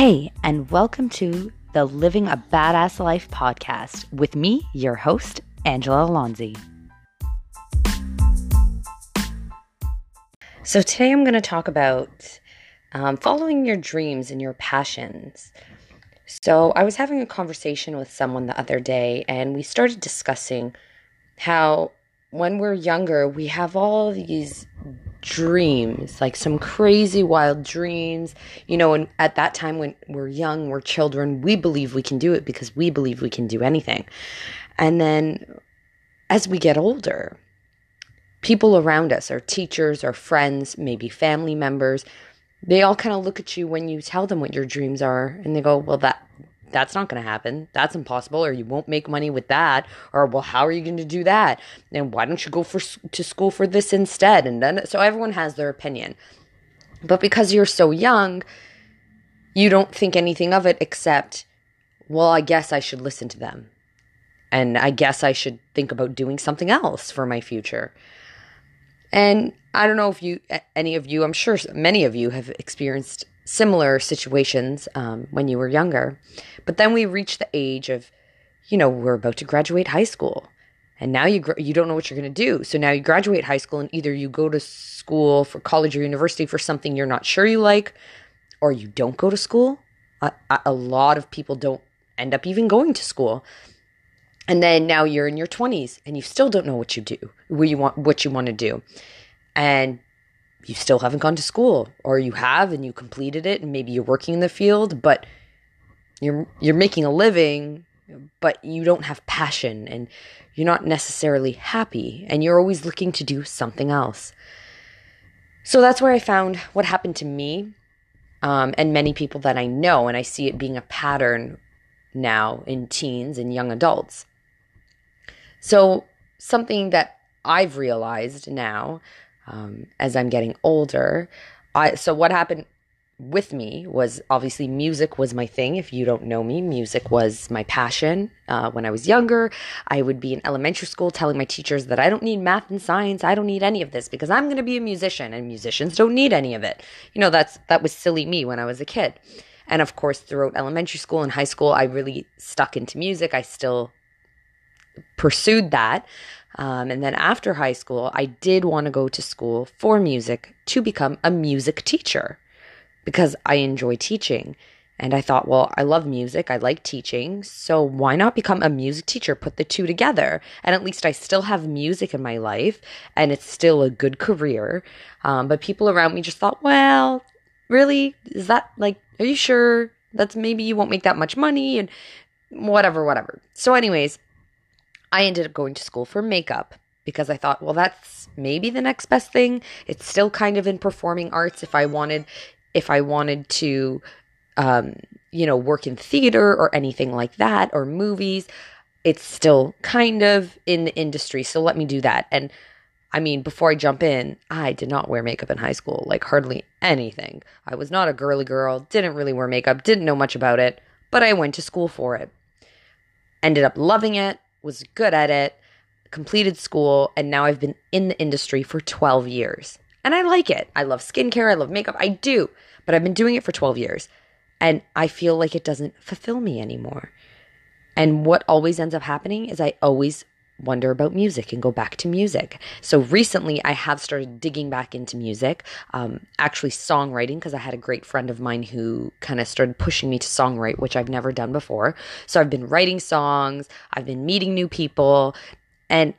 Hey, and welcome to the Living a Badass Life podcast with me, your host, Angela Alonzi. So, today I'm going to talk about um, following your dreams and your passions. So, I was having a conversation with someone the other day, and we started discussing how when we're younger, we have all these dreams, like some crazy wild dreams. You know, and at that time when we're young, we're children, we believe we can do it because we believe we can do anything. And then as we get older, people around us, our teachers, our friends, maybe family members, they all kind of look at you when you tell them what your dreams are and they go, "Well, that that's not going to happen. That's impossible, or you won't make money with that. Or, well, how are you going to do that? And why don't you go for to school for this instead? And then, so everyone has their opinion. But because you're so young, you don't think anything of it except, well, I guess I should listen to them. And I guess I should think about doing something else for my future. And I don't know if you, any of you, I'm sure many of you have experienced similar situations um, when you were younger. But then we reach the age of, you know, we're about to graduate high school. And now you you don't know what you're going to do. So now you graduate high school and either you go to school for college or university for something you're not sure you like or you don't go to school. A, a lot of people don't end up even going to school. And then now you're in your 20s and you still don't know what you do, what you want what you want to do. And you still haven't gone to school or you have and you completed it and maybe you're working in the field but you're you're making a living but you don't have passion and you're not necessarily happy and you're always looking to do something else. So that's where i found what happened to me um, and many people that i know and i see it being a pattern now in teens and young adults. So something that i've realized now um, as I'm getting older. I so what happened with me was obviously music was my thing. If you don't know me, music was my passion. Uh, when I was younger, I would be in elementary school telling my teachers that I don't need math and science. I don't need any of this because I'm going to be a musician, and musicians don't need any of it. You know, that's that was silly me when I was a kid. And of course, throughout elementary school and high school, I really stuck into music. I still pursued that. Um, and then after high school, I did want to go to school for music to become a music teacher because I enjoy teaching. And I thought, well, I love music. I like teaching. So why not become a music teacher? Put the two together. And at least I still have music in my life and it's still a good career. Um, but people around me just thought, well, really? Is that like, are you sure? That's maybe you won't make that much money and whatever, whatever. So, anyways, I ended up going to school for makeup because I thought, well, that's maybe the next best thing. It's still kind of in performing arts if I wanted if I wanted to um, you know, work in theater or anything like that or movies, it's still kind of in the industry. So let me do that. And I mean, before I jump in, I did not wear makeup in high school, like hardly anything. I was not a girly girl, didn't really wear makeup, didn't know much about it, but I went to school for it. Ended up loving it, was good at it, completed school, and now I've been in the industry for 12 years. And I like it. I love skincare, I love makeup, I do, but I've been doing it for 12 years. And I feel like it doesn't fulfill me anymore. And what always ends up happening is I always wonder about music and go back to music. So recently, I have started digging back into music, um, actually songwriting, because I had a great friend of mine who kind of started pushing me to songwrite, which I've never done before. So I've been writing songs, I've been meeting new people, and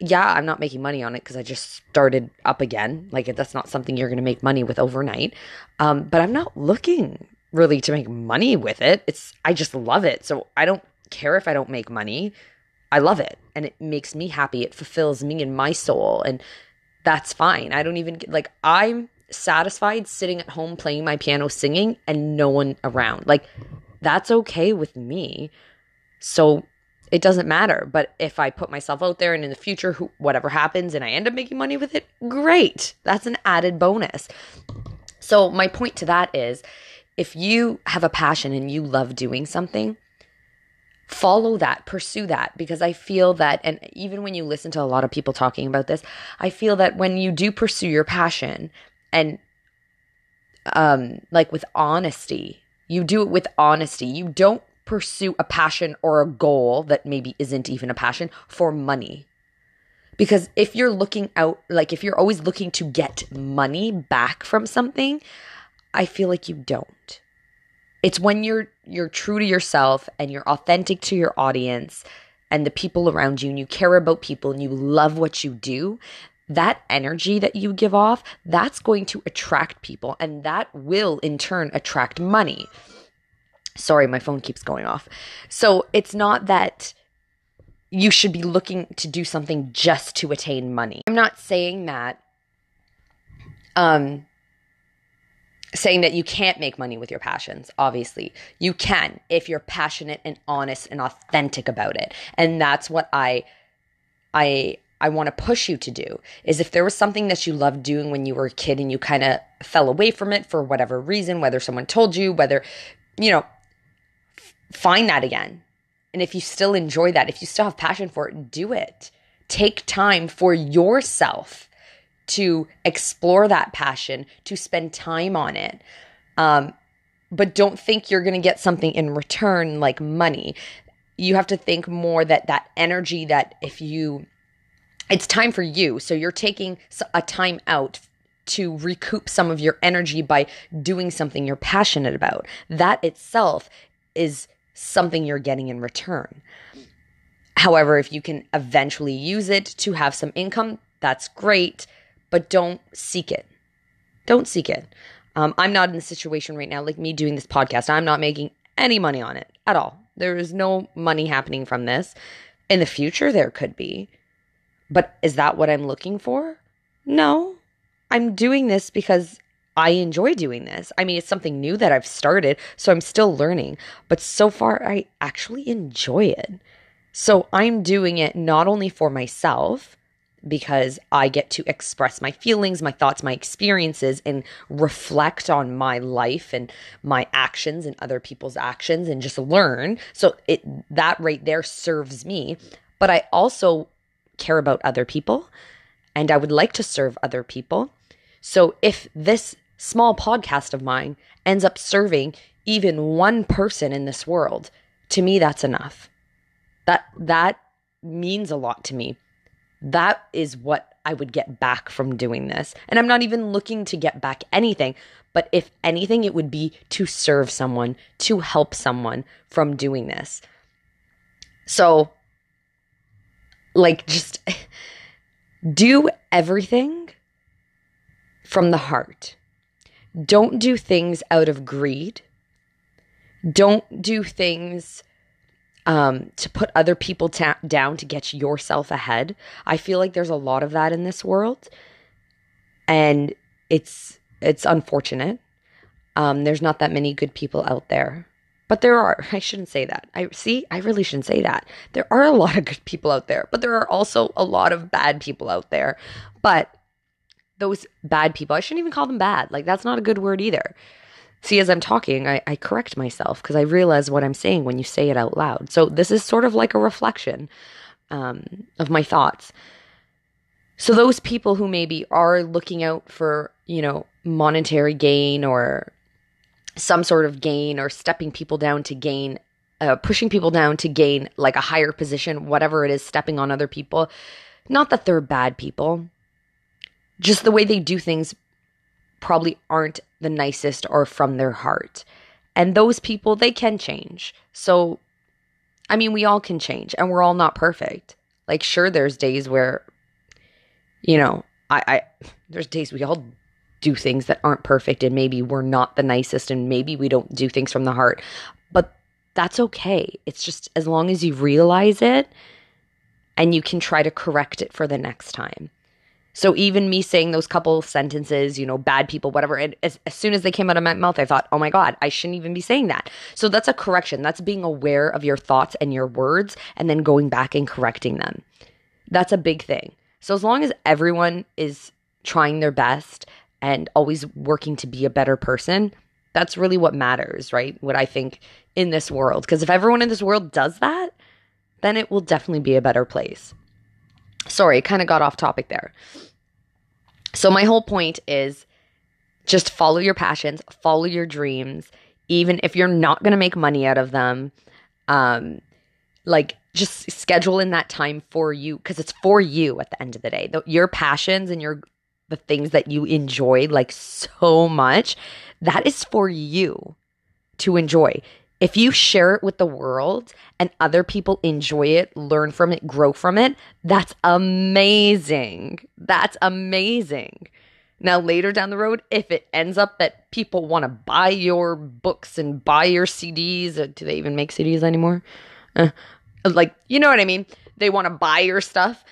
yeah, I'm not making money on it because I just started up again. Like that's not something you're going to make money with overnight. Um, but I'm not looking really to make money with it. It's I just love it. So I don't care if I don't make money. I love it and it makes me happy. It fulfills me and my soul. And that's fine. I don't even like, I'm satisfied sitting at home playing my piano, singing, and no one around. Like, that's okay with me. So it doesn't matter. But if I put myself out there and in the future, who, whatever happens and I end up making money with it, great. That's an added bonus. So, my point to that is if you have a passion and you love doing something, follow that, pursue that, because I feel that, and even when you listen to a lot of people talking about this, I feel that when you do pursue your passion and um, like with honesty You do it with honesty. You don't pursue a passion or a goal that maybe isn't even a passion for money. Because if you're looking out, like if you're always looking to get money back from something, I feel like you don't. It's when you're you're true to yourself and you're authentic to your audience and the people around you and you care about people and you love what you do, that energy that you give off, that's going to attract people and that will in turn attract money. Sorry, my phone keeps going off. So it's not that you should be looking to do something just to attain money. I'm not saying that um saying that you can't make money with your passions. Obviously, you can if you're passionate and honest and authentic about it. And that's what I I I want to push you to do is if there was something that you loved doing when you were a kid and you kind of fell away from it for whatever reason, whether someone told you, whether you know, find that again. And if you still enjoy that, if you still have passion for it, do it. Take time for yourself to explore that passion, to spend time on it. Um, but don't think you're going to get something in return like money. You have to think more that that energy that if you, it's time for you. So you're taking a time out to recoup some of your energy by doing something you're passionate about. That itself is something you're getting in return. However, if you can eventually use it to have some income, that's great but don't seek it. Don't seek it. Um, I'm not in a situation right now, like me doing this podcast. I'm not making any money on it at all. There is no money happening from this. In the future, there could be. But is that what I'm looking for? No. I'm doing this because I enjoy doing this. I mean, it's something new that I've started, so I'm still learning. But so far, I actually enjoy it. So I'm doing it not only for myself, because I get to express my feelings, my thoughts, my experiences, and reflect on my life and my actions and other people's actions and just learn. So it that right there serves me. But I also care about other people and I would like to serve other people. So if this small podcast of mine ends up serving even one person in this world, to me that's enough. That that means a lot to me that is what I would get back from doing this. And I'm not even looking to get back anything, but if anything, it would be to serve someone, to help someone from doing this. So, like, just do everything from the heart. Don't do things out of greed. Don't do things um, to put other people ta- down to get yourself ahead. I feel like there's a lot of that in this world, and it's it's unfortunate. Um, there's not that many good people out there, but there are. I shouldn't say that. I see. I really shouldn't say that. There are a lot of good people out there, but there are also a lot of bad people out there. But those bad people, I shouldn't even call them bad. Like that's not a good word either. See, as I'm talking, I, I correct myself because I realize what I'm saying when you say it out loud. So this is sort of like a reflection um, of my thoughts. So those people who maybe are looking out for, you know, monetary gain or some sort of gain or stepping people down to gain, uh, pushing people down to gain like a higher position, whatever it is, stepping on other people. Not that they're bad people, just the way they do things probably aren't the nicest or from their heart. And those people, they can change. So, I mean, we all can change and we're all not perfect. Like, sure, there's days where, you know, I, I there's days we all do things that aren't perfect and maybe we're not the nicest and maybe we don't do things from the heart. But that's okay. It's just as long as you realize it and you can try to correct it for the next time. So even me saying those couple sentences, you know, bad people, whatever, as, as soon as they came out of my mouth, I thought, oh my God, I shouldn't even be saying that. So that's a correction. That's being aware of your thoughts and your words and then going back and correcting them. That's a big thing. So as long as everyone is trying their best and always working to be a better person, that's really what matters, right? What I think in this world. Because if everyone in this world does that, then it will definitely be a better place. Sorry, kind of got off topic there. So, my whole point is just follow your passions, follow your dreams, even if you're not going to make money out of them. Um, like just schedule in that time for you because it's for you at the end of the day. The, your passions and your the things that you enjoy like so much, that is for you to enjoy. If you share it with the world and other people enjoy it, learn from it, grow from it, that's amazing. That's amazing. Now, later down the road, if it ends up that people want to buy your books and buy your CDs, uh, do they even make CDs anymore? Uh, like, you know what I mean? They want to buy your stuff,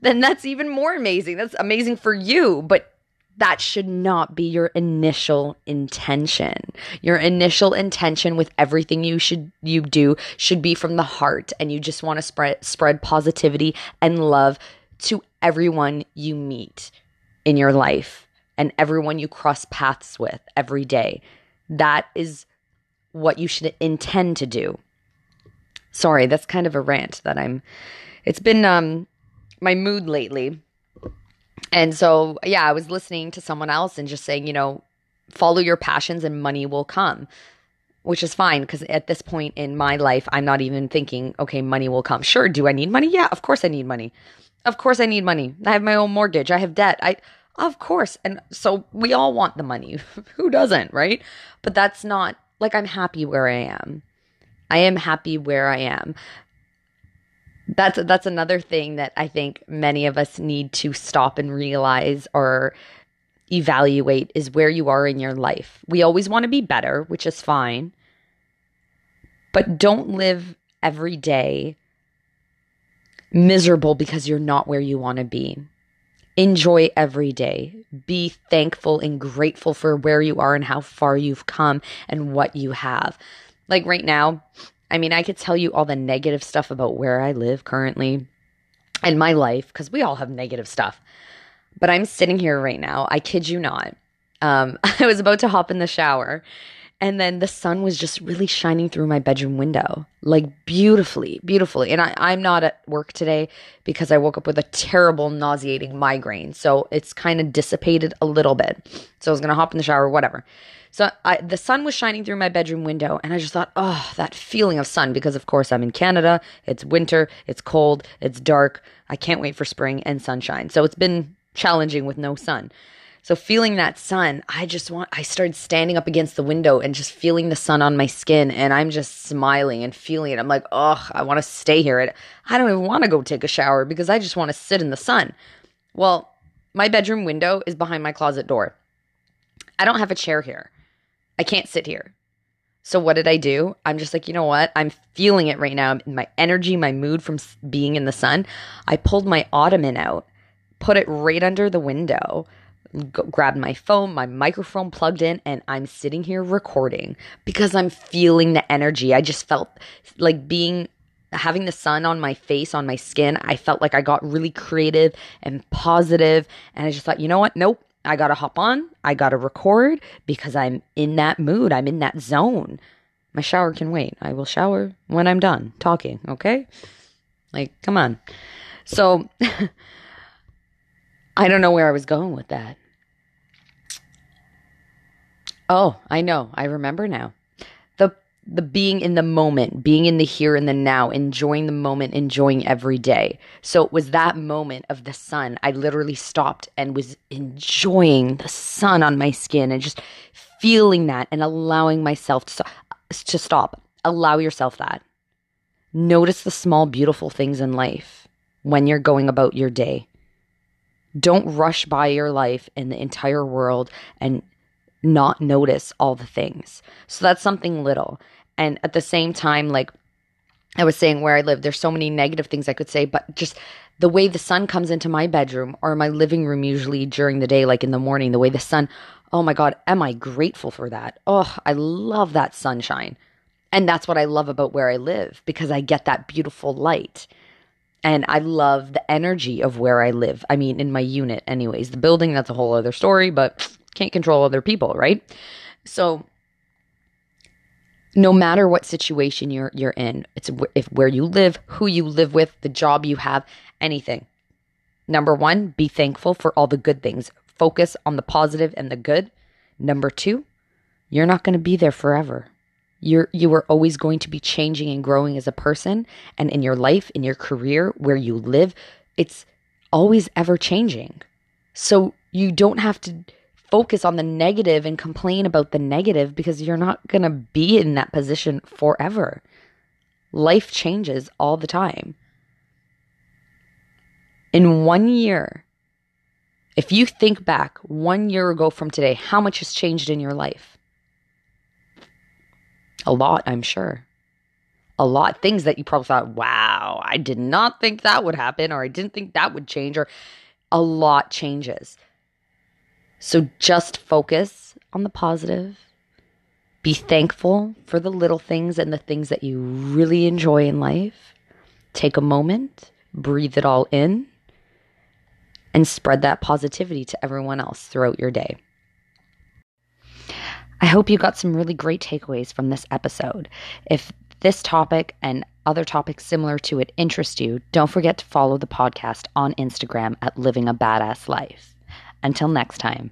then that's even more amazing. That's amazing for you, but that should not be your initial intention. Your initial intention with everything you should you do should be from the heart and you just want to spread spread positivity and love to everyone you meet in your life and everyone you cross paths with every day. That is what you should intend to do. Sorry, that's kind of a rant that I'm it's been um my mood lately. And so, yeah, I was listening to someone else and just saying, you know, follow your passions and money will come, which is fine because at this point in my life, I'm not even thinking, okay, money will come. Sure, do I need money? Yeah, of course I need money. Of course I need money. I have my own mortgage. I have debt. I of course. And so we all want the money. Who doesn't, right? But that's not like I'm happy where I am. I am happy where I am. That's that's another thing that I think many of us need to stop and realize or evaluate is where you are in your life. We always want to be better, which is fine. But don't live every day miserable because you're not where you want to be. Enjoy every day. Be thankful and grateful for where you are and how far you've come and what you have. Like right now, I mean, I could tell you all the negative stuff about where I live currently and my life because we all have negative stuff. But I'm sitting here right now. I kid you not. Um, I was about to hop in the shower and then the sun was just really shining through my bedroom window, like beautifully, beautifully. And I, I'm not at work today because I woke up with a terrible, nauseating migraine. So it's kind of dissipated a little bit. So I was going to hop in the shower, whatever. So I, the sun was shining through my bedroom window, and I just thought, oh, that feeling of sun, because of course I'm in Canada. It's winter, it's cold, it's dark. I can't wait for spring and sunshine. So it's been challenging with no sun. So feeling that sun, I just want I started standing up against the window and just feeling the sun on my skin and I'm just smiling and feeling it. I'm like, "Oh, I want to stay here. I don't even want to go take a shower because I just want to sit in the sun." Well, my bedroom window is behind my closet door. I don't have a chair here. I can't sit here. So what did I do? I'm just like, you know what? I'm feeling it right now. My energy, my mood from being in the sun. I pulled my ottoman out, put it right under the window, grabbed my phone, my microphone plugged in, and I'm sitting here recording because I'm feeling the energy. I just felt like being having the sun on my face, on my skin. I felt like I got really creative and positive, and I just thought, you know what? Nope. I got to hop on. I got to record because I'm in that mood. I'm in that zone. My shower can wait. I will shower when I'm done talking, okay? Like, come on. So, I don't know where I was going with that. Oh, I know. I remember now the being in the moment, being in the here and the now, enjoying the moment, enjoying every day. So it was that moment of the sun. I literally stopped and was enjoying the sun on my skin and just feeling that and allowing myself to, to stop. Allow yourself that. Notice the small, beautiful things in life when you're going about your day. Don't rush by your life and the entire world and not notice all the things. So that's something little. And at the same time, like I was saying where I live, there's so many negative things I could say, but just the way the sun comes into my bedroom or my living room, usually during the day, like in the morning, the way the sun, oh my God, am I grateful for that? Oh, I love that sunshine. And that's what I love about where I live because I get that beautiful light. And I love the energy of where I live. I mean, in my unit, anyways. The building, that's a whole other story, but can't control other people, right? So no matter what situation you're you're in it's if where you live who you live with the job you have anything. Number 1 be thankful for all the good things. Focus on the positive and the good. Number 2 you're not going to be there forever. You're you are always going to be changing and growing as a person and in your life, in your career, where you live, it's always ever changing. So you don't have to focus on the negative and complain about the negative because you're not going to be in that position forever. Life changes all the time. In one year, if you think back one year ago from today, how much has changed in your life? A lot, I'm sure. A lot. Things that you probably thought, wow, I did not think that would happen, or I didn't think that would change, or a lot changes. So just focus on the positive. Be thankful for the little things and the things that you really enjoy in life. Take a moment, breathe it all in, and spread that positivity to everyone else throughout your day. I hope you got some really great takeaways from this episode. If this topic and other topics similar to it interest you, don't forget to follow the podcast on Instagram at Living a Badass Life. Until next time.